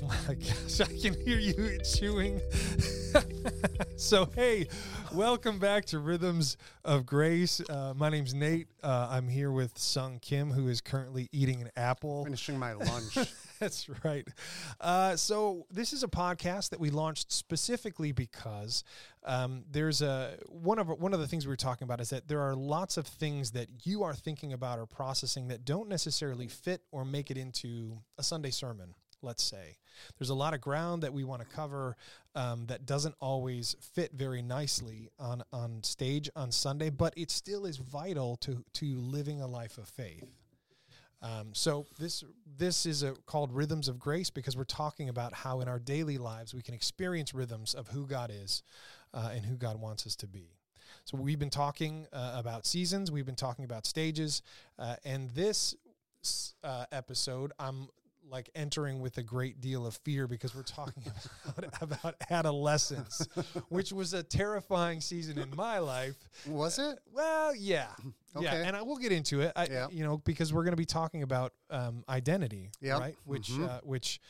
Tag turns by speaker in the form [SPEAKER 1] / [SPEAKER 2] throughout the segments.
[SPEAKER 1] my gosh, I can hear you chewing. so, hey, welcome back to Rhythms of Grace. Uh, my name's Nate. Uh, I'm here with Sung Kim, who is currently eating an apple.
[SPEAKER 2] Finishing my lunch.
[SPEAKER 1] That's right. Uh, so this is a podcast that we launched specifically because um, there's a one of one of the things we were talking about is that there are lots of things that you are thinking about or processing that don't necessarily fit or make it into a Sunday sermon. Let's say there's a lot of ground that we want to cover um, that doesn't always fit very nicely on on stage on Sunday, but it still is vital to to living a life of faith. Um, so this this is a, called rhythms of grace because we're talking about how in our daily lives we can experience rhythms of who God is uh, and who God wants us to be. So we've been talking uh, about seasons, we've been talking about stages, uh, and this uh, episode I'm like entering with a great deal of fear because we're talking about, about adolescence, which was a terrifying season in my life.
[SPEAKER 2] Was it?
[SPEAKER 1] Well, yeah.
[SPEAKER 2] Okay.
[SPEAKER 1] Yeah, and I will get into it. I,
[SPEAKER 2] Yeah.
[SPEAKER 1] You know, because we're going to be talking about um, identity,
[SPEAKER 2] Yep.
[SPEAKER 1] right? Which,
[SPEAKER 2] Mhm.
[SPEAKER 1] uh, which,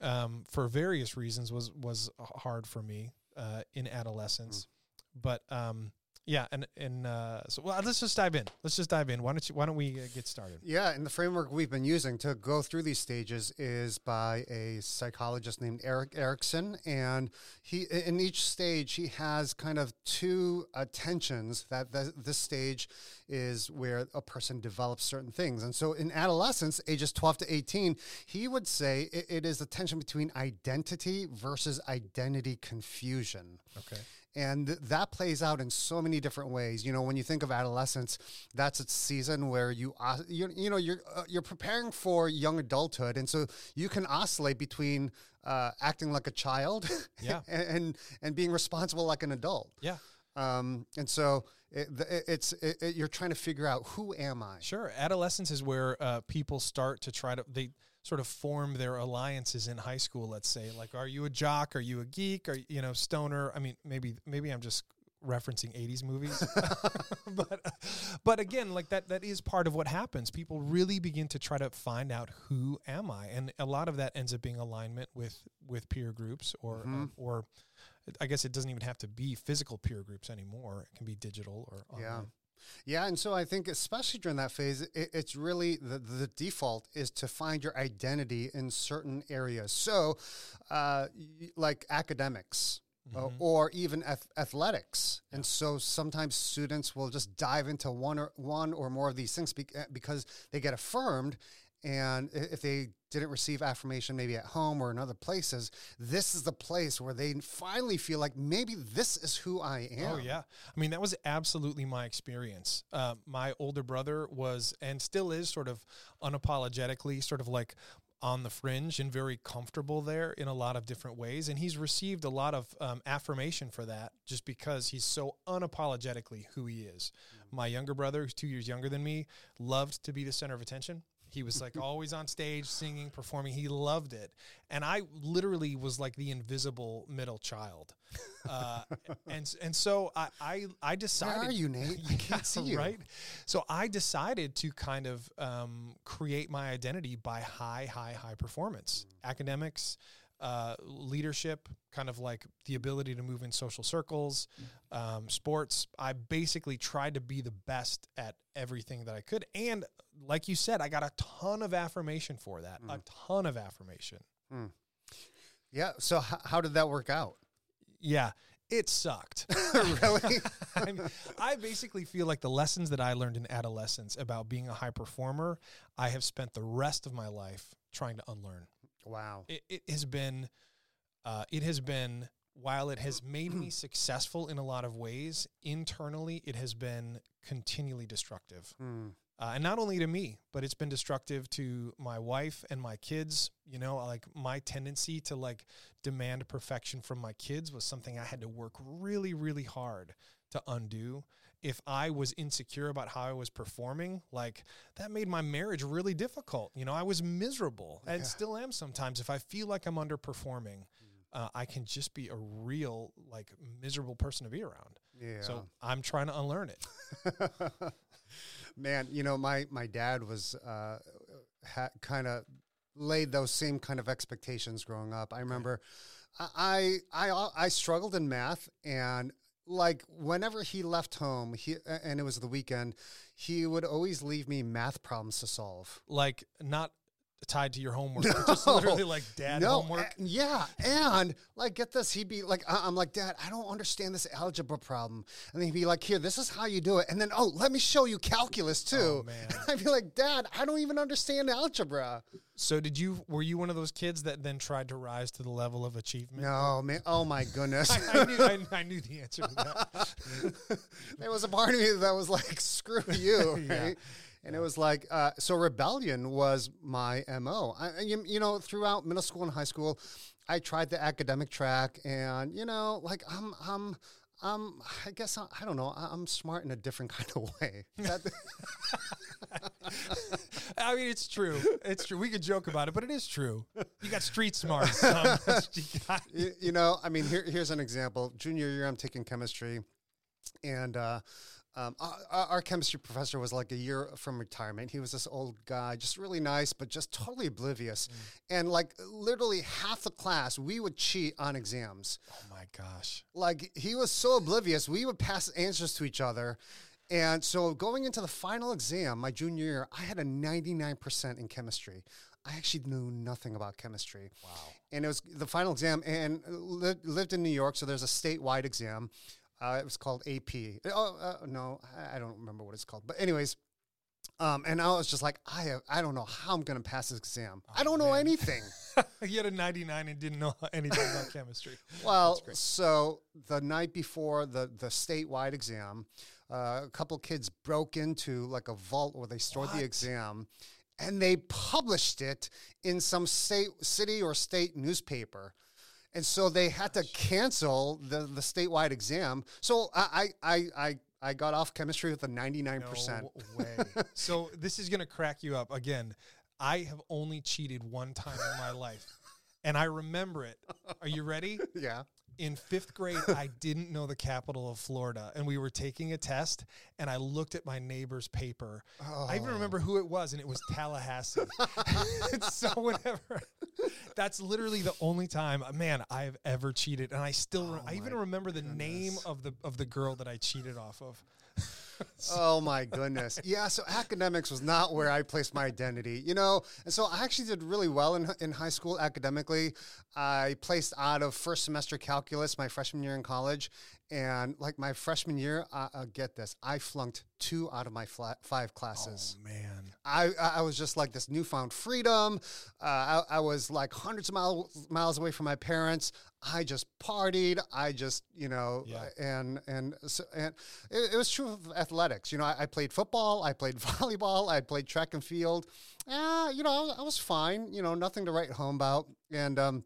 [SPEAKER 1] um, for various reasons, was was hard for me uh, in adolescence.
[SPEAKER 2] Mm.
[SPEAKER 1] But um, yeah, and and uh, so well, let's just dive in. Let's just dive in. Why don't you? Why don't we uh, get started?
[SPEAKER 2] Yeah, and the framework we've been using to go through these stages is by a psychologist named Erik Erikson, and he in each stage he has kind of two attentions. That th- this stage is where a person develops certain things, and so in adolescence, ages twelve to eighteen, he would say it, it is the tension between identity versus identity confusion.
[SPEAKER 1] Okay.
[SPEAKER 2] And that plays out in so many different ways. You know, when you think of adolescence, that's a season where you you you know you're uh, you're preparing for young adulthood, and so you can oscillate between uh, acting like a child,
[SPEAKER 1] Yeah.
[SPEAKER 2] and, and and being responsible like an adult.
[SPEAKER 1] Yeah.
[SPEAKER 2] Um, and so it, it, it's it, it- you're trying to figure out who am I?
[SPEAKER 1] Sure. Adolescence is where uh, people start to try to they sort of form their alliances in high school. Let's say, like, are you a jock? Are you a geek? Are you know stoner? I mean, maybe maybe I'm just referencing 80s movies but but again like that that is part of what happens people really begin to try to find out who am i and a lot of that ends up being alignment with with peer groups or
[SPEAKER 2] Mhm.
[SPEAKER 1] uh, or i guess it doesn't even have to be physical peer groups anymore it can be digital or online.
[SPEAKER 2] Yeah, and so I think especially during that phase, it, it's really the, the default is to find your identity in certain areas. So, uh, like academics. Uh,
[SPEAKER 1] Mhm.
[SPEAKER 2] or even ath- athletics, and so sometimes students will just dive into one or one or more of these things bec- uh, because they get affirmed, and if they didn't receive affirmation maybe at home or in other places, this is the place where they finally feel like maybe this is who I am.
[SPEAKER 1] Oh yeah, I mean that was absolutely my experience. Uh, my older brother was and still is sort of unapologetically sort of like on the fringe and very comfortable there in a lot of different ways, and he's received a lot of um, affirmation for that just because he's so unapologetically who he is. My younger brother, who's two years younger than me, loved to be the center of attention. He was like always on stage, singing, performing. He loved it, and I literally was like the invisible middle child. Uh, and and so I I, I decided.
[SPEAKER 2] Where are you, Nate? I can't see you.
[SPEAKER 1] Right. So I decided to kind of um, create my identity by high, high, high performance, academics, uh, leadership, kind of like the ability to move in social circles, um, sports. I basically tried to be the best at everything that I could, and like you said, I got a ton of affirmation for that. A ton of affirmation.
[SPEAKER 2] Yeah. So h- how did that work out?
[SPEAKER 1] Yeah, it sucked.
[SPEAKER 2] really?
[SPEAKER 1] I, mean, I basically feel like the lessons that I learned in adolescence about being a high performer, I have spent the rest of my life trying to unlearn.
[SPEAKER 2] Wow.
[SPEAKER 1] It, it has been, uh, it has been, while it has made me successful in a lot of ways, internally, it has been continually destructive.
[SPEAKER 2] Hmm.
[SPEAKER 1] Uh, and not only to me, but it's been destructive to my wife and my kids. You know, like my tendency to like demand perfection from my kids was something I had to work really, really hard to undo. If I was insecure about how I was performing, like that made my marriage really difficult. You know, I was miserable and
[SPEAKER 2] Yeah.
[SPEAKER 1] still am sometimes. If I feel like I'm underperforming, uh, I can just be a real, like, miserable person to be around.
[SPEAKER 2] Yeah.
[SPEAKER 1] So I'm trying to unlearn it.
[SPEAKER 2] Man, you know, my my dad was uh, ha- kind of laid those same kind of expectations growing up. I remember I I I, I struggled in math and like whenever he left home he and it was the weekend he would always leave me math problems to solve.
[SPEAKER 1] Like not tied to your homework, but just literally like dad homework.
[SPEAKER 2] a- yeah, and like, get this. He'd be like, I'm like, Dad, I don't understand this algebra problem, and then he'd be like, Here, this is how you do it, and then, oh, let me show you calculus oh, too.
[SPEAKER 1] Oh, man.
[SPEAKER 2] I'd be like, Dad, I don't even understand algebra.
[SPEAKER 1] So did you? Were you one of those kids that then tried to rise to the level of achievement?
[SPEAKER 2] No, man. Oh my goodness.
[SPEAKER 1] I, I, knew, I, I knew the answer to that.
[SPEAKER 2] there was a part of me that was like, screw you, right?
[SPEAKER 1] Yeah.
[SPEAKER 2] And it was like, uh, so rebellion was my MO. I, you, you know, throughout middle school and high school, I tried the academic track and, you know, like I'm, I'm, um, I guess I, I don't know. I- I'm smart in a different kind of way.
[SPEAKER 1] I mean, it's true. It's true. We could joke about it, but it is true. You got street smarts. You got-
[SPEAKER 2] you, you know, I mean, here, here's an example. Junior year, I'm taking chemistry, and uh, um, our, our chemistry professor was like a year from retirement. He was this old guy, just really nice, but just totally oblivious. And like literally half the class, we would cheat on exams.
[SPEAKER 1] oh my gosh.
[SPEAKER 2] Like he was so oblivious, we would pass answers to each other. And so going into the final exam, my junior year, I had a 99% in chemistry. I actually knew nothing about chemistry. Wow. And it was the final exam and li- lived in New York. So there's a statewide exam. Uh, it was called AP. Oh, uh, no, I- don't remember what it's called. But anyways, um, and I was just like, I have, I don't know how I'm going to pass this exam. I don't know anything.
[SPEAKER 1] you had a 99 and didn't know anything about chemistry.
[SPEAKER 2] Well, so the night before the the statewide exam, uh, a couple kids broke into like a vault where they stored
[SPEAKER 1] What?
[SPEAKER 2] the exam, and they published it in some state, city or state newspaper. And so they had to cancel the, the statewide exam. So I, I, I, I, got off chemistry with a 99%.
[SPEAKER 1] No way. so this is going to crack you up again. I have only cheated one time in my life, and I remember it. Are you ready?
[SPEAKER 2] Yeah.
[SPEAKER 1] in fifth grade, I didn't know the capital of Florida, and we were taking a test, and I looked at my neighbor's paper. I even
[SPEAKER 2] Oh.
[SPEAKER 1] remember who it was, and it was Tallahassee. So whenever, that's literally the only time, uh, man, I have ever cheated, and I still,
[SPEAKER 2] Oh
[SPEAKER 1] I even remember the name of the of the girl that I cheated off of.
[SPEAKER 2] Oh my goodness. Yeah, so academics was not where I placed my identity, you know? And so I actually did really well in, in high school academically. I placed out of first semester calculus my freshman year in college. And like my freshman year, uh, uh, get this, I flunked two out of my five classes.
[SPEAKER 1] Oh man,
[SPEAKER 2] I, I I was just like this newfound freedom. Uh, I, I was like hundreds of miles miles away from my parents. I just partied. I just you know,
[SPEAKER 1] Yeah.
[SPEAKER 2] and and so, and it, it was true of athletics. You know, I, I played football. I played volleyball. I played track and field. Uh, you know, I was fine. You know, nothing to write home about. And um,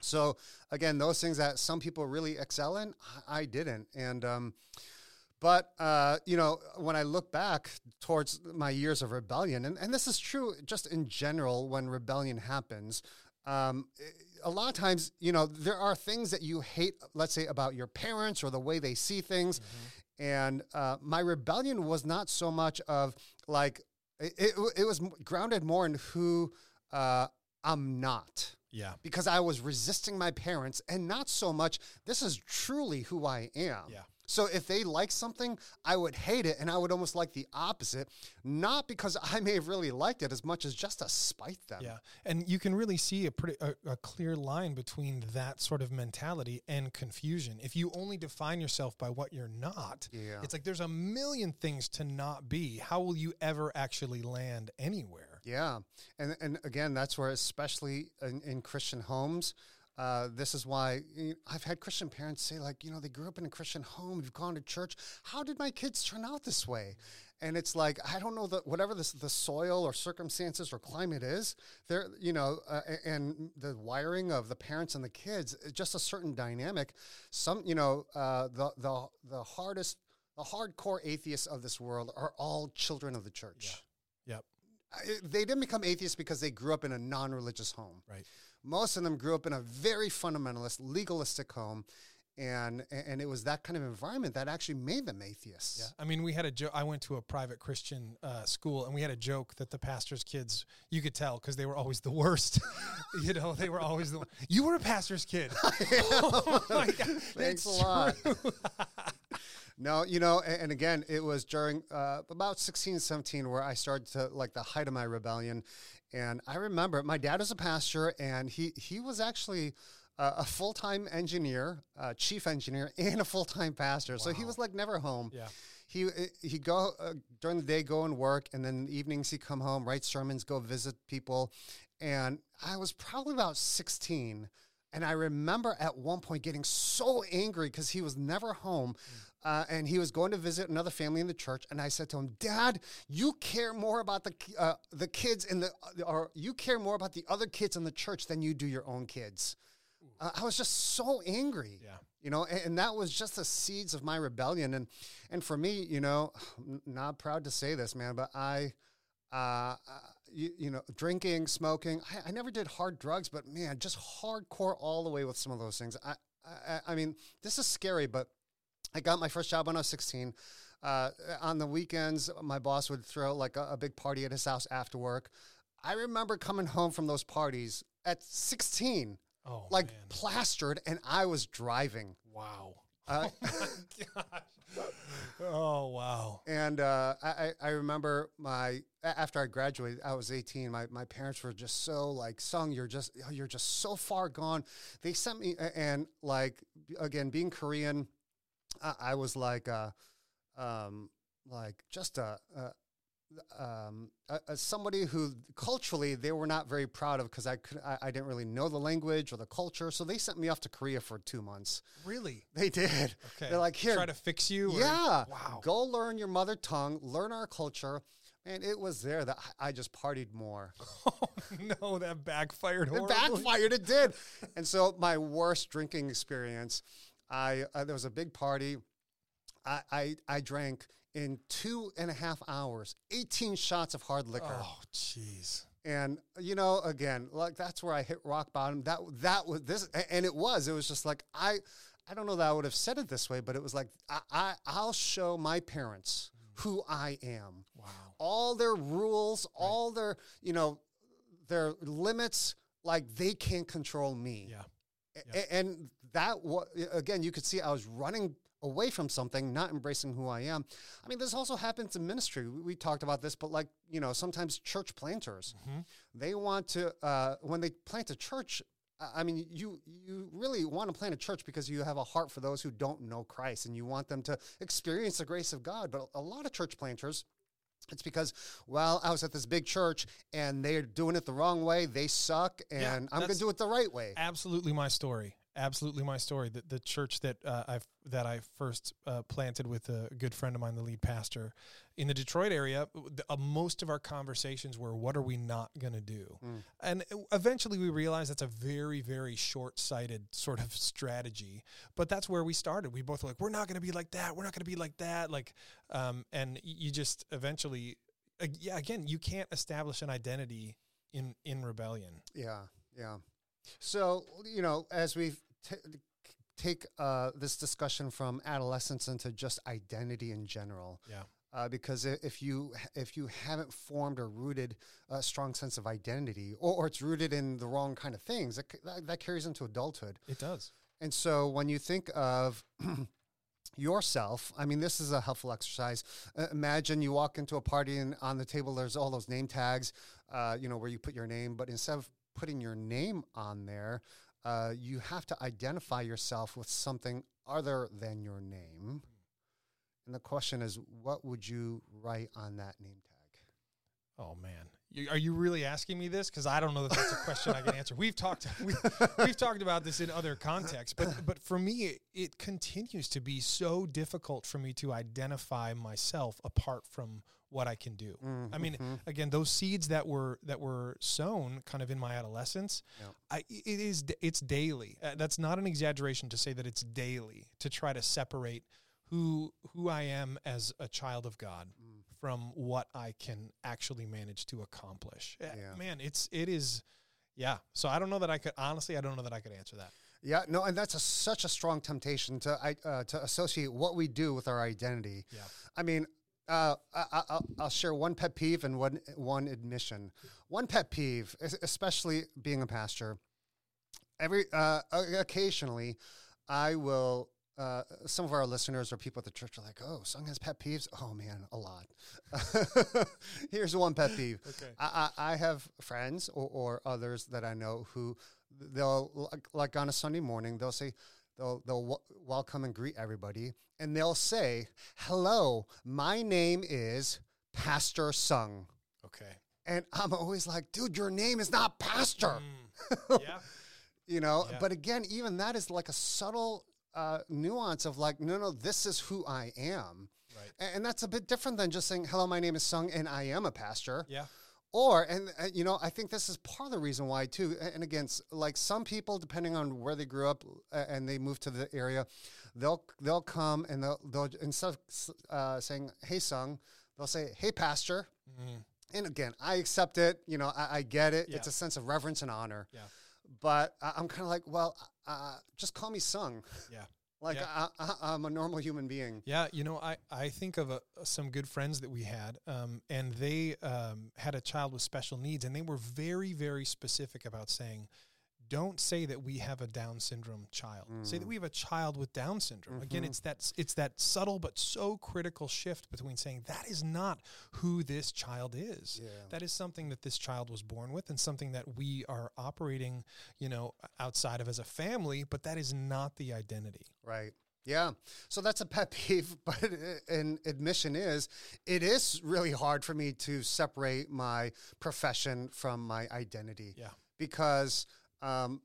[SPEAKER 2] so again, those things that some people really excel in, I, didn't. And um, but uh, you know, when I look back towards my years of rebellion, and, and this is true just in general when rebellion happens, um, a lot of times, you know, there are things that you hate, let's say about your parents or the way they see things. And uh, my rebellion was not so much of like, it, it, it was grounded more in who uh, I'm not
[SPEAKER 1] yeah,
[SPEAKER 2] because I was resisting my parents and not so much, this is truly who I am.
[SPEAKER 1] Yeah.
[SPEAKER 2] So if they like something, I would hate it and I would almost like the opposite, not because I may have really liked it as much as just to spite them.
[SPEAKER 1] yeah, and you can really see a pretty a, a clear line between that sort of mentality and confusion. If you only define yourself by what you're not,
[SPEAKER 2] Yeah.
[SPEAKER 1] it's like there's a million things to not be. How will you ever actually land anywhere?
[SPEAKER 2] Yeah. And, and again, that's where, especially in, in Christian homes, uh, this is why I've had Christian parents say, like, you know, they grew up in a Christian home, we've gone to church. How did my kids turn out this way? And it's like, I don't know that whatever this, the soil or circumstances or climate is, there, you know, uh, and the wiring of the parents and the kids, just a certain dynamic. Some, you know, uh, the, the, the hardest, the hardcore atheists of this world are all children of the church.
[SPEAKER 1] Yep.
[SPEAKER 2] They didn't become atheists because they grew up in a non-religious home.
[SPEAKER 1] Right.
[SPEAKER 2] Most of them grew up in a very fundamentalist, legalistic home, and and it was that kind of environment that actually made them atheists.
[SPEAKER 1] Yeah, I mean, we had a joke. I went to a private Christian uh, school, and we had a joke that the pastor's kids, you could tell because they were always the worst. you know, they were always the. You were a pastor's kid. oh
[SPEAKER 2] my god! Thanks a lot. No, you know, and, and, again, it was during uh, about 16, 17 where I started to like the height of my rebellion, and I remember my dad was a pastor, and he he was actually uh, a full time engineer, uh, chief engineer, and a full time pastor. Wow. So he was like never home.
[SPEAKER 1] Yeah.
[SPEAKER 2] He uh, he go uh, during the day, go and work, and then evenings he come home, write sermons, go visit people. And I was probably about sixteen, and I remember at one point getting so angry because he was never home. Mm. Uh, and he was going to visit another family in the church, and I said to him, "Dad, you care more about the uh, the kids in the, or you care more about the other kids in the church than you do your own kids." uh, I was just so angry.
[SPEAKER 1] Yeah.
[SPEAKER 2] You know, and, and, that was just the seeds of my rebellion. And and for me, you know, I'm not proud to say this, man, but I, uh, you, you know, drinking, smoking. I, I, never did hard drugs, but man, just hardcore all the way with some of those things. I, I, I mean, this is scary, but I got my first job when I was 16. Uh, on the weekends, my boss would throw like a, a big party at his house after work. I remember coming home from those parties at 16
[SPEAKER 1] Oh,
[SPEAKER 2] like
[SPEAKER 1] man.
[SPEAKER 2] plastered, and I was driving.
[SPEAKER 1] Wow.
[SPEAKER 2] Uh,
[SPEAKER 1] oh, oh wow.
[SPEAKER 2] And uh, I, I remember my after I graduated, I was 18. My, my parents were just so like, "Sung, you're just you're just so far gone." They sent me and like again being Korean, I, I was like, uh, um, like just a, a um, as somebody who culturally they were not very proud of because I, could, I, I didn't really know the language or the culture, so they sent me off to Korea for two months.
[SPEAKER 1] Really?
[SPEAKER 2] They did.
[SPEAKER 1] Okay.
[SPEAKER 2] They're like, here,
[SPEAKER 1] try to fix you.
[SPEAKER 2] Or? Yeah.
[SPEAKER 1] Wow.
[SPEAKER 2] Go learn your mother tongue, learn our culture. And it was there that I just partied more.
[SPEAKER 1] Oh no, that backfired.
[SPEAKER 2] It backfired. It did. and so my worst drinking experience, I uh, there was a big party. I I, I drank in two and a half hours, 18 shots of hard liquor.
[SPEAKER 1] Oh, jeez.
[SPEAKER 2] And you know, again, like that's where I hit rock bottom. That that was this, and it was. It was just like I, I don't know that I would have said it this way, but it was like I, I I'll show my parents who I am.
[SPEAKER 1] Wow.
[SPEAKER 2] All their rules, right. all their you know, their limits, like they can't control me.
[SPEAKER 1] Yeah.
[SPEAKER 2] Yeah. And that again, you could see I was running away from something, not embracing who I am. I mean, this also happens in ministry. We, we talked about this, but like, you know, sometimes church planters, mm-hmm. they want to, uh, when they plant a church, I mean, you you really want to plant a church because you have a heart for those who don't know Christ, and you want them to experience the grace of God. But a lot of church planters, it's because, well, I was at this big church and they're doing it the wrong way. They suck, and yeah, I'm going to do it the right way.
[SPEAKER 1] Absolutely, my story absolutely my story. The, the church that uh, I that I first uh, planted with a good friend of mine, the lead pastor in the Detroit area, the, uh, most of our conversations were, "What are we not going to do?" Mm. And uh, eventually, we realized that's a very, very short-sighted sort of strategy. But that's where we started. We both were like, "We're not going to be like that. We're not going to be like that." Like, um, and you just eventually, yeah, again, you can't establish an identity in in rebellion.
[SPEAKER 2] Yeah, yeah. So, you know, as we t- take uh, this discussion from adolescence into just identity in general,
[SPEAKER 1] yeah.
[SPEAKER 2] Uh, because if you if you haven't formed or rooted a strong sense of identity, or, or it's rooted in the wrong kind of things, that, that, that carries into adulthood.
[SPEAKER 1] It does.
[SPEAKER 2] And so when you think of yourself. I mean, this is a helpful exercise. Uh, imagine you walk into a party and on the table there's all those name tags, uh, you know, where you put your name, but instead of putting your name on there, uh, you have to identify yourself with something other than your name. And the question is, what would you write on that name tag?
[SPEAKER 1] Oh man, are you really asking me this? Because I don't know that that's a question I can answer. We've talked we, we've talked about this in other contexts, but but for me, it, it continues to be so difficult for me to identify myself apart from what I can do. Mm-hmm. I mean, mm-hmm. again, those seeds that were that were sown kind of in my adolescence, I it is it's daily. Uh, that's not an exaggeration to say that it's daily to try to separate who who I am as a child of God mm. From what I can actually manage to accomplish. Uh, yeah. Man, it's it is yeah. So I don't know that I could honestly I don't know that I could answer that.
[SPEAKER 2] Yeah, no, and that's a, such a strong temptation to I- uh, to associate what we do with our identity.
[SPEAKER 1] Yeah.
[SPEAKER 2] I mean, uh, I, I, I'll, I'll share one pet peeve and one one admission. One pet peeve, especially being a pastor. Every uh, occasionally, I will. Uh, some of our listeners or people at the church are like, "Oh, Sung has pet peeves." Oh man, a lot. Here's one pet peeve.
[SPEAKER 1] Okay.
[SPEAKER 2] I, I, I have friends or, or others that I know who they'll like, like on a Sunday morning they'll say they'll they'll w- welcome and greet everybody and they'll say hello my name is Pastor Sung
[SPEAKER 1] Okay.
[SPEAKER 2] and I'm always like dude your name is not Pastor
[SPEAKER 1] Mm. yeah.
[SPEAKER 2] you know
[SPEAKER 1] Yeah.
[SPEAKER 2] but again even that is like a subtle uh, nuance of like no no this is who I am
[SPEAKER 1] Right.
[SPEAKER 2] And that's a bit different than just saying hello my name is Sung and I am a pastor
[SPEAKER 1] Yeah.
[SPEAKER 2] or and uh, you know i think this is part of the reason why too and again like some people depending on where they grew up uh, and they move to the area they'll they'll come and they'll they'll instead of uh, saying hey sung they'll say hey pastor
[SPEAKER 1] Mhm.
[SPEAKER 2] and again i accept it you know i, I get it
[SPEAKER 1] Yeah.
[SPEAKER 2] it's a sense of reverence and honor
[SPEAKER 1] Yeah.
[SPEAKER 2] but I, i'm kind of like well uh, just call me sung
[SPEAKER 1] Yeah.
[SPEAKER 2] like
[SPEAKER 1] Yeah.
[SPEAKER 2] I, I, i'm a normal human being
[SPEAKER 1] Yeah, you know, I, I think of a, some good friends that we had, um, and they um, had a child with special needs, and they were very, very specific about saying, don't say that we have a Down syndrome child. Say that mm. we have a child with Down syndrome. Again, mm-hmm. it's that it's that subtle but so critical shift between saying that is not who this child is.
[SPEAKER 2] Yeah.
[SPEAKER 1] That is something that this child was born with, and something that we are operating, you know, outside of as a family. But that is not the identity.
[SPEAKER 2] Right. Yeah. So that's a pet peeve, but an admission is it is really hard for me to separate my profession from my identity.
[SPEAKER 1] Yeah.
[SPEAKER 2] Because um,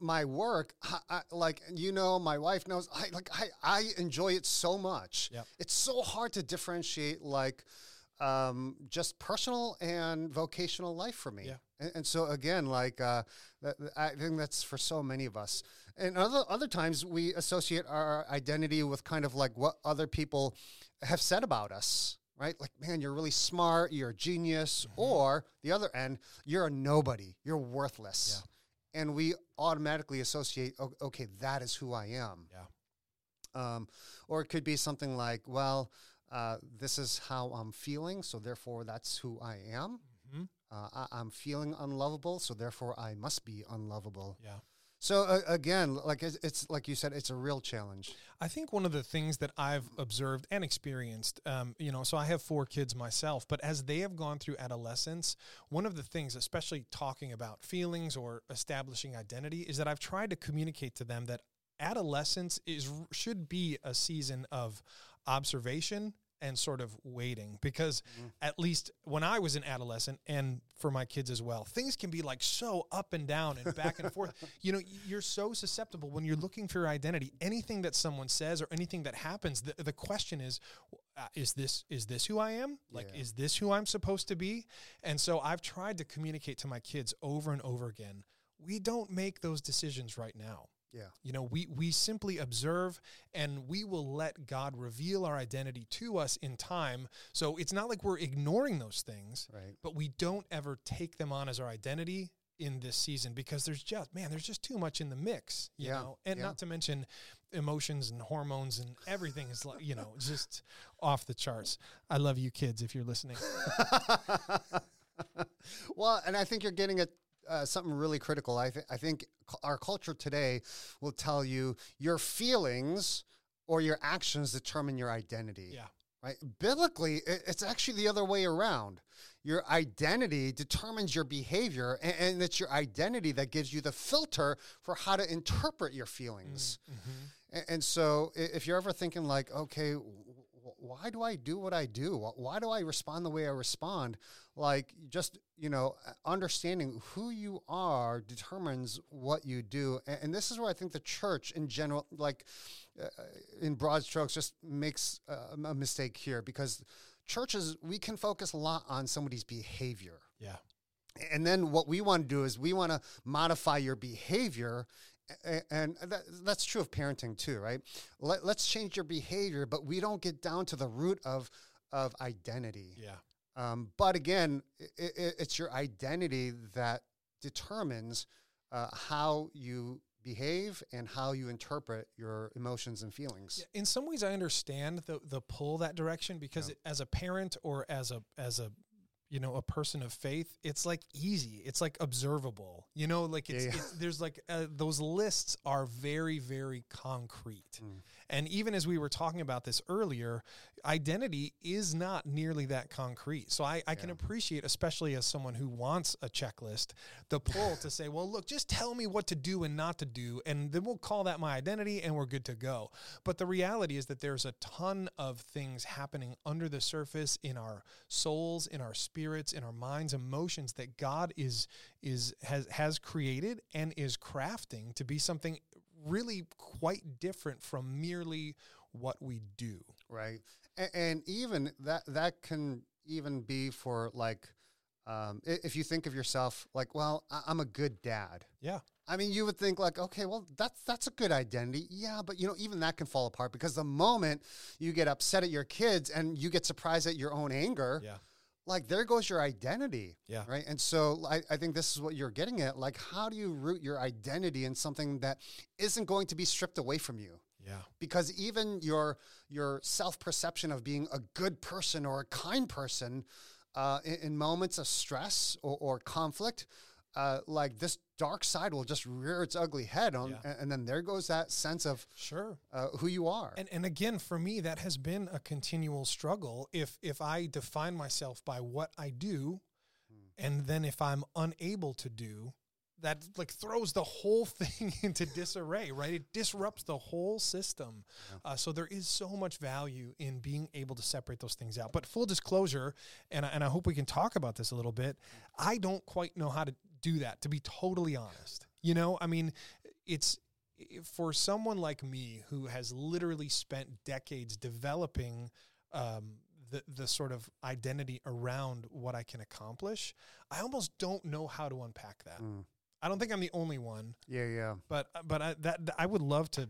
[SPEAKER 2] my work, I, I, like you know, my wife knows. I like I, I enjoy it so much.
[SPEAKER 1] Yep.
[SPEAKER 2] It's so hard to differentiate like um, just personal and vocational life for me.
[SPEAKER 1] Yeah.
[SPEAKER 2] And, and so again, like uh, that, I think that's for so many of us. And other other times we associate our identity with kind of like what other people have said about us, right? Like, man, you're really smart, you're a genius,
[SPEAKER 1] Mm-hmm.
[SPEAKER 2] or the other end, you're a nobody, you're worthless. And we automatically associate, okay, that is who I am.
[SPEAKER 1] Yeah.
[SPEAKER 2] Um, or it could be something like, well, uh, this is how I'm feeling, so therefore that's who I am.
[SPEAKER 1] hmm
[SPEAKER 2] Uh, I, I'm feeling unlovable, so therefore I must be unlovable.
[SPEAKER 1] Yeah.
[SPEAKER 2] So uh, again, like it's, it's like you said, it's a real challenge.
[SPEAKER 1] I think one of the things that I've observed and experienced, um, you know, so I have four kids myself, but as they have gone through adolescence, one of the things, especially talking about feelings or establishing identity, is that I've tried to communicate to them that adolescence is should be a season of observation and sort of waiting because at least when I was an adolescent and for my kids as well, things can be like so up and down and back and forth. You know, you're so susceptible when you're looking for your identity. Anything that someone says or anything that happens, the, the question is, uh, is this is this who I am? Like,
[SPEAKER 2] Yeah.
[SPEAKER 1] is this who I'm supposed to be? And so I've tried to communicate to my kids over and over again. We don't make those decisions right now.
[SPEAKER 2] Yeah.
[SPEAKER 1] You know, we we simply observe and we will let God reveal our identity to us in time. So it's not like we're ignoring those things,
[SPEAKER 2] Right.
[SPEAKER 1] but we don't ever take them on as our identity in this season because there's just man, there's just too much in the mix, you
[SPEAKER 2] Yeah,
[SPEAKER 1] know. And
[SPEAKER 2] yeah.
[SPEAKER 1] not to mention emotions and hormones and everything is like, you know, just off the charts. I love you kids if you're listening.
[SPEAKER 2] well, and I think you're getting at uh, something really critical. I, th- I think our culture today will tell you your feelings or your actions determine your identity.
[SPEAKER 1] Yeah.
[SPEAKER 2] Right. Biblically, it's actually the other way around. Your identity determines your behavior, and, and it's your identity that gives you the filter for how to interpret your feelings.
[SPEAKER 1] Mhm.
[SPEAKER 2] A- And so, if you're ever thinking like, okay, why do I do what I do? Why do I respond the way I respond? Like, just you know, understanding who you are determines what you do. A- And this is where I think the church, in general, like uh, in broad strokes, just makes uh, a mistake here because churches we can focus a lot on somebody's behavior.
[SPEAKER 1] Yeah.
[SPEAKER 2] And then what we want to do is we want to modify your behavior. And that, that's true of parenting too, right? Let, let's change your behavior, but we don't get down to the root of, of identity.
[SPEAKER 1] Yeah.
[SPEAKER 2] Um, but again, i i it's your identity that determines uh, how you behave and how you interpret your emotions and feelings.
[SPEAKER 1] in some ways i understand the the pull that direction because
[SPEAKER 2] Yeah.
[SPEAKER 1] it, as a parent or as a as a you know a person of faith it's like easy it's like observable you know like it's,
[SPEAKER 2] Yeah, yeah.
[SPEAKER 1] it's there's like uh, those lists are very very concrete
[SPEAKER 2] Mm.
[SPEAKER 1] And even as we were talking about this earlier identity is not nearly that concrete. So i, I can appreciate especially as someone who wants a checklist the pull to say well look just tell me what to do and not to do and then we'll call that my identity and we're good to go. But the reality is that there's a ton of things happening under the surface in our souls, in our spirits, in our minds, emotions that God is is has has created and is crafting to be something really quite different from merely what we do.
[SPEAKER 2] right and, and even that that can even be for like um, if you think of yourself like well i'm a good dad
[SPEAKER 1] Yeah.
[SPEAKER 2] i mean you would think like okay well that's that's a good identity yeah but you know even that can fall apart because the moment you get upset at your kids and you get surprised at your own anger
[SPEAKER 1] Yeah.
[SPEAKER 2] Like there goes your identity
[SPEAKER 1] Yeah.
[SPEAKER 2] right and so I, I think this is what you're getting at like how do you root your identity in something that isn't going to be stripped away from you
[SPEAKER 1] Yeah.
[SPEAKER 2] because even your your self perception of being a good person or a kind person uh, in, in moments of stress or, or conflict, uh, like this dark side will just rear its ugly head on,
[SPEAKER 1] Yeah.
[SPEAKER 2] and, and then there goes that sense of
[SPEAKER 1] Sure.
[SPEAKER 2] uh, who you are.
[SPEAKER 1] And and again, for me, that has been a continual struggle. If if I define myself by what I do, and then if I'm unable to do, that like throws the whole thing into disarray, right? It disrupts the whole system. Uh, so there is so much value in being able to separate those things out. But full disclosure, and I, and I hope we can talk about this a little bit. I don't quite know how to do that. To be totally honest, you know, I mean, it's for someone like me who has literally spent decades developing um, the the sort of identity around what I can accomplish, I almost don't know how to unpack that.
[SPEAKER 2] Mm.
[SPEAKER 1] I don't think I'm the only one,
[SPEAKER 2] Yeah, yeah.
[SPEAKER 1] but but I, that I would love to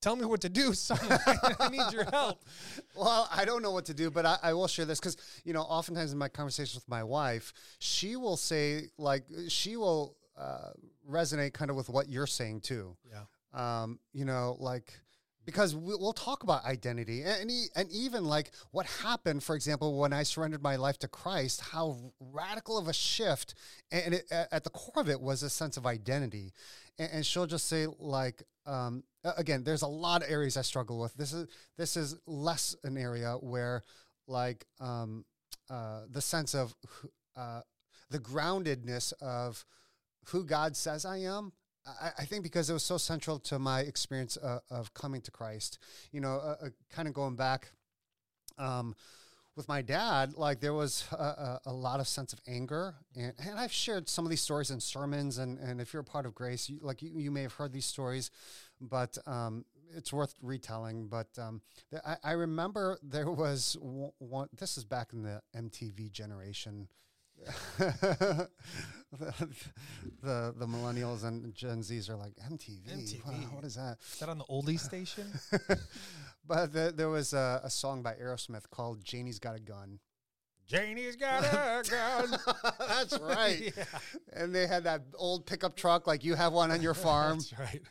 [SPEAKER 1] tell me what to do. Someone, I need your help.
[SPEAKER 2] Well, I don't know what to do, but I, I will share this because you know, oftentimes in my conversations with my wife, she will say like she will uh, resonate kind of with what you're saying too.
[SPEAKER 1] Yeah,
[SPEAKER 2] um, you know, like because we, we'll talk about identity and and, even like what happened, for example, when I surrendered my life to Christ, how radical of a shift, and it, at the core of it was a sense of identity. And, and she'll just say like, um, again, there's a lot of areas I struggle with. This is this is less an area where like um, uh, the sense of uh, the groundedness of who God says I am. I, I think because it was so central to my experience uh, of coming to Christ. You know, uh, uh, kind of going back um, with my dad, like there was a, a, a lot of sense of anger, and, and I've shared some of these stories in sermons, and, and if you're a part of Grace, you, like you, you may have heard these stories, but um, it's worth retelling. But um, I, I remember there was w- one. This is back in the MTV generation. The, the the millennials and Gen Zs are like MTV. Wow, what is that?
[SPEAKER 1] is that on the oldie station?
[SPEAKER 2] but the, there was a, a song by Aerosmith called "Janie's Got a Gun."
[SPEAKER 1] Janie's got a gun.
[SPEAKER 2] That's right.
[SPEAKER 1] Yeah,
[SPEAKER 2] And they had that old pickup truck like you have one on your farm.
[SPEAKER 1] That's right.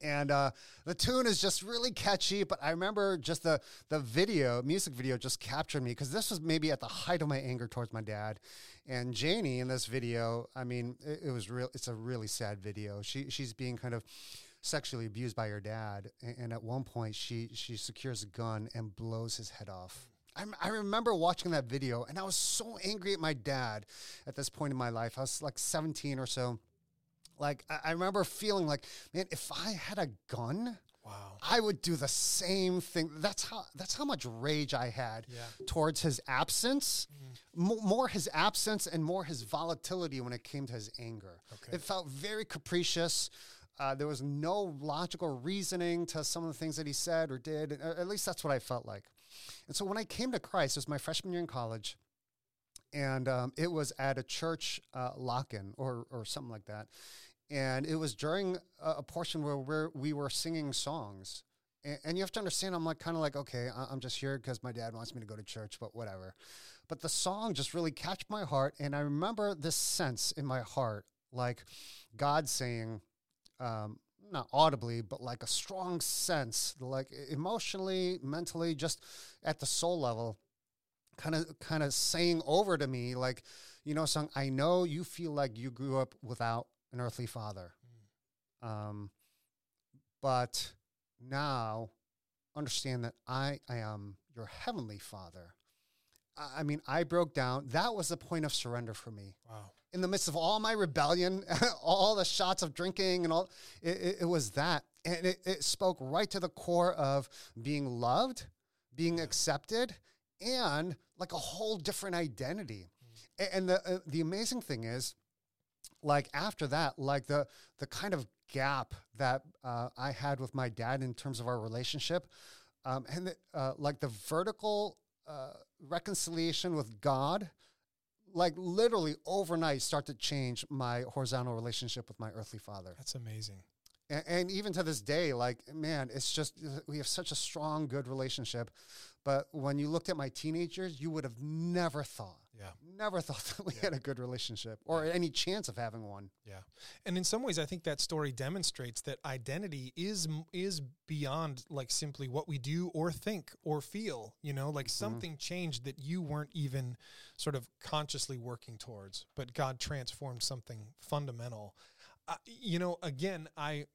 [SPEAKER 2] And uh, the tune is just really catchy. But I remember just the the video, music video, just captured me because this was maybe at the height of my anger towards my dad. And Janie in this video, I mean, it, it was real. It's a really sad video. She she's being kind of sexually abused by her dad, and, at one point she she secures a gun and blows his head off. I remember watching that video, and I was so angry at my dad at this point in my life. I was like 17 or so. Like I, I remember feeling like, man, if I had a gun,
[SPEAKER 1] Wow.
[SPEAKER 2] I would do the same thing. That's how that's how much rage I had
[SPEAKER 1] Yeah.
[SPEAKER 2] towards his absence, Mo- more his absence and more his volatility when it came to his anger.
[SPEAKER 1] Okay.
[SPEAKER 2] It felt very capricious. Uh, there was no logical reasoning to some of the things that he said or did. At least that's what I felt like. And so when I came to Christ, it was my freshman year in college, and um, it was at a church uh, lock-in or or something like that. And it was during a, a portion where we're, we were singing songs. And, and you have to understand, I'm like kind of like, okay, I, I'm just here because my dad wants me to go to church, but whatever. But the song just really catched my heart, and I remember this sense in my heart, like God saying, um, not audibly, but like a strong sense, like emotionally, mentally, just at the soul level, kind of kind of saying over to me, like, you know, son, I know you feel like you grew up without an earthly father. Um, but now understand that I, I am your heavenly father. I I mean, I broke down. That was the point of surrender for me
[SPEAKER 1] Wow.
[SPEAKER 2] in the midst of all my rebellion, all the shots of drinking and all, it, it, it was that. And it, it spoke right to the core of being loved, being accepted, and like a whole different identity. A- And the, uh, the amazing thing is, like after that, like the, the kind of gap that uh, I had with my dad in terms of our relationship, um, and the, uh, like the vertical uh, reconciliation with God, like literally overnight start to change my horizontal relationship with my earthly father.
[SPEAKER 1] That's amazing.
[SPEAKER 2] And, and even to this day, like, man, it's just, we have such a strong, good relationship. But when you looked at my teenagers, you would have never thought,
[SPEAKER 1] Yeah.
[SPEAKER 2] never thought that we
[SPEAKER 1] Yeah.
[SPEAKER 2] had a good relationship or any chance of having one.
[SPEAKER 1] Yeah. And in some ways I think that story demonstrates that identity is is beyond like simply what we do or think or feel, you know, like something changed that you weren't even sort of consciously working towards, but God transformed something fundamental. Uh, you know, again, I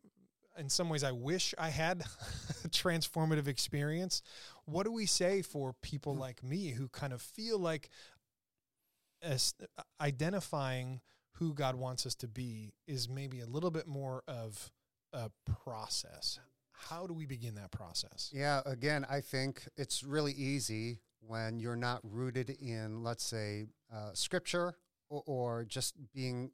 [SPEAKER 1] in some ways I wish I had a transformative experience. What do we say for people like me who kind of feel like as identifying who God wants us to be is maybe a little bit more of a process. How do we begin that process?
[SPEAKER 2] Yeah, again, I think it's really easy when you're not rooted in, let's say, uh, scripture or, or just being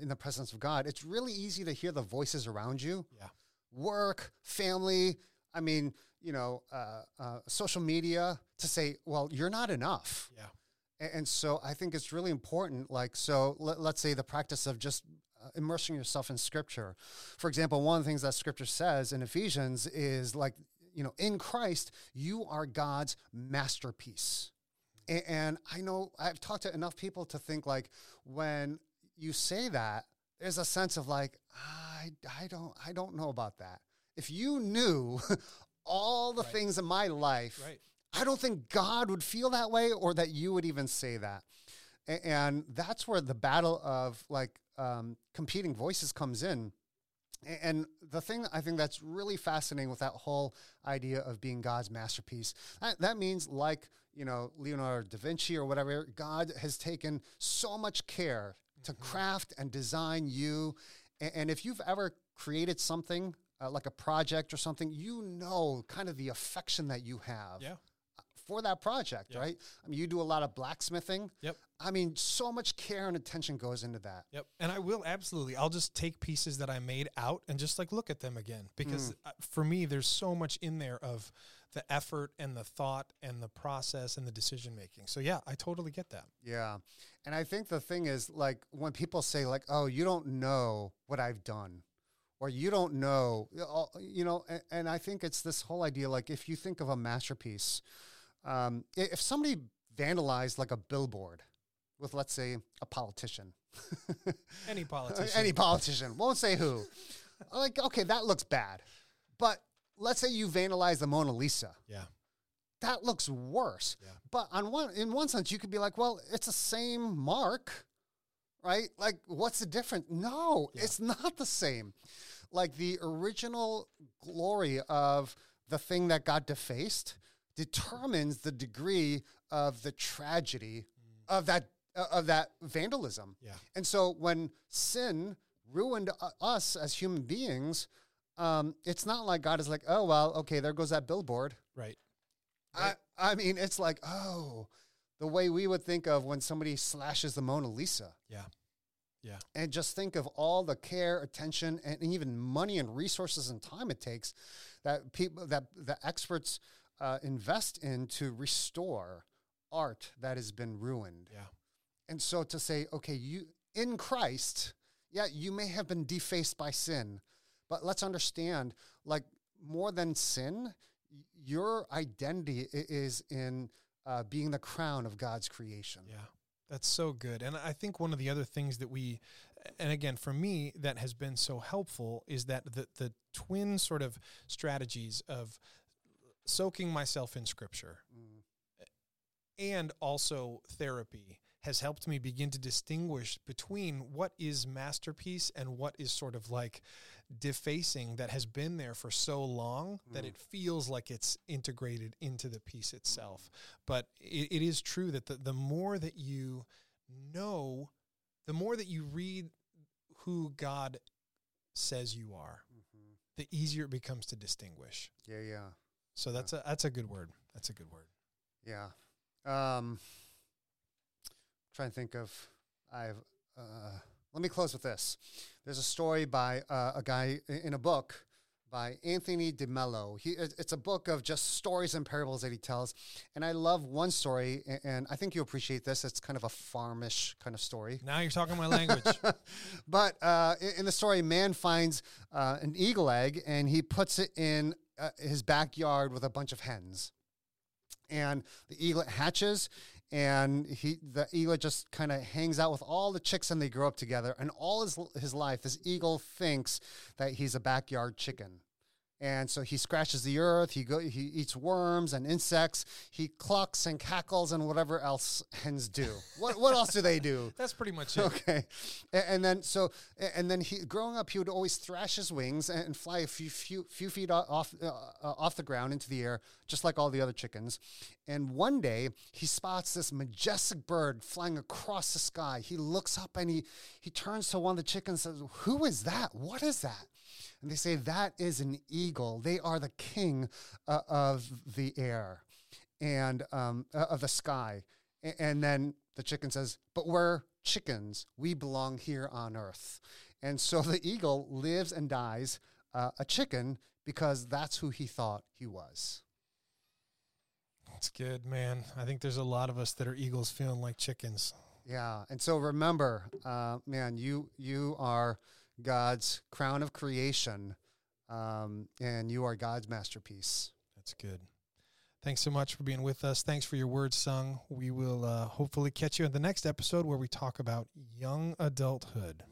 [SPEAKER 2] in the presence of God. It's really easy to hear the voices around you
[SPEAKER 1] Yeah.
[SPEAKER 2] work, family. I mean, you know, uh, uh, social media to say, well, you're not enough.
[SPEAKER 1] Yeah.
[SPEAKER 2] And so I think it's really important. Like, so let, let's say the practice of just uh, immersing yourself in scripture. For example, one of the things that scripture says in Ephesians is like, you know, in Christ, you are God's masterpiece. A- And I know I've talked to enough people to think like when you say that, there's a sense of like, I, I don't, I don't know about that. If you knew all the
[SPEAKER 1] Right.
[SPEAKER 2] things in my life,
[SPEAKER 1] Right.
[SPEAKER 2] I don't think God would feel that way or that you would even say that. And that's where the battle of like um, competing voices comes in. And the thing I think that's really fascinating with that whole idea of being God's masterpiece, that, that means like, you know, Leonardo da Vinci or whatever, God has taken so much care to craft and design you. A- And if you've ever created something uh, like a project or something, you know kind of the affection that you have
[SPEAKER 1] Yeah.
[SPEAKER 2] For that project,
[SPEAKER 1] Yeah.
[SPEAKER 2] right? I mean, you do a lot of blacksmithing.
[SPEAKER 1] Yep.
[SPEAKER 2] I mean, so much care and attention goes into that.
[SPEAKER 1] Yep. And I will absolutely. I'll just take pieces that I made out and just like look at them again because uh, for me, there's so much in there of the effort and the thought and the process and the decision making. So yeah, I totally get that.
[SPEAKER 2] Yeah. And I think the thing is, like, when people say, like, oh, you don't know what I've done, or you don't know, you know, and, and I think it's this whole idea, like, if you think of a masterpiece, um, if somebody vandalized like a billboard with, let's say, a politician,
[SPEAKER 1] Any politician.
[SPEAKER 2] any politician, won't say who, like, okay, that looks bad. But let's say you vandalize the Mona Lisa.
[SPEAKER 1] yeah.
[SPEAKER 2] that looks worse.
[SPEAKER 1] Yeah.
[SPEAKER 2] But on one in one sense, you could be like, well, it's the same mark, right? Like, what's the difference? No,
[SPEAKER 1] Yeah.
[SPEAKER 2] it's not the same. Like the original glory of the thing that got defaced determines the degree of the tragedy of that uh, of that vandalism.
[SPEAKER 1] Yeah.
[SPEAKER 2] And so when sin ruined uh, us as human beings, um, it's not like God is like, oh well, okay, there goes that billboard.
[SPEAKER 1] Right.
[SPEAKER 2] I, I mean, it's like, oh, the way we would think of when somebody slashes the Mona Lisa.
[SPEAKER 1] Yeah. Yeah.
[SPEAKER 2] And just think of all the care, attention, and even money and resources and time it takes that people that the experts uh, invest in to restore art that has been ruined.
[SPEAKER 1] Yeah.
[SPEAKER 2] And so to say, okay, you in Christ, yeah, you may have been defaced by sin, but let's understand, like more than sin, your identity is in uh, being the crown of God's creation.
[SPEAKER 1] Yeah. That's so good. And I think one of the other things that we, and again, for me, that has been so helpful is that the, the twin sort of strategies of soaking myself in scripture
[SPEAKER 2] Mm.
[SPEAKER 1] and also therapy has helped me begin to distinguish between what is masterpiece and what is sort of like defacing that has been there for so long that
[SPEAKER 2] Mm.
[SPEAKER 1] it feels like it's integrated into the piece itself. But it, it is true that the, the more that you know, the more that you read who God says you are,
[SPEAKER 2] Mhm.
[SPEAKER 1] the easier it becomes to distinguish.
[SPEAKER 2] Yeah, yeah,
[SPEAKER 1] So that's a that's a good word. That's a good word.
[SPEAKER 2] yeah. Um, trying to think of. I've. Uh, let me close with this. There's a story by uh, a guy in a book by Anthony DeMello. He, it's a book of just stories and parables that he tells. And I love one story, and I think you appreciate this. It's kind of a farmish kind of story.
[SPEAKER 1] Now you're talking my language.
[SPEAKER 2] but uh, in the story, man finds uh, an eagle egg and he puts it in uh, his backyard with a bunch of hens. And the eaglet hatches, and he the eaglet just kind of hangs out with all the chicks, and they grow up together. And all his his life, this eagle thinks that he's a backyard chicken. And so he scratches the earth. He go. He eats worms and insects. He clucks and cackles and whatever else hens do. what what else do they do?
[SPEAKER 1] That's pretty much it.
[SPEAKER 2] Okay, A- and then so and then he growing up, he would always thrash his wings and fly a few few, few feet off uh, uh, off the ground into the air, just like all the other chickens. And one day he spots this majestic bird flying across the sky. He looks up and he he turns to one of the chickens and says, "Who is that? What is that?" And they say that is an eagle. They are the king uh, of the air and um, uh, of the sky. A- And then the chicken says, But we're chickens. We belong here on earth. And so the eagle lives and dies uh, a chicken because that's who he thought he was.
[SPEAKER 1] That's good, man. I think there's a lot of us that are eagles feeling like chickens.
[SPEAKER 2] Yeah. And so remember, uh, man, you you are God's crown of creation, um, and you are God's masterpiece.
[SPEAKER 1] That's good. Thanks so much for being with us. Thanks for your words sung. We will uh, hopefully catch you in the next episode where we talk about young adulthood.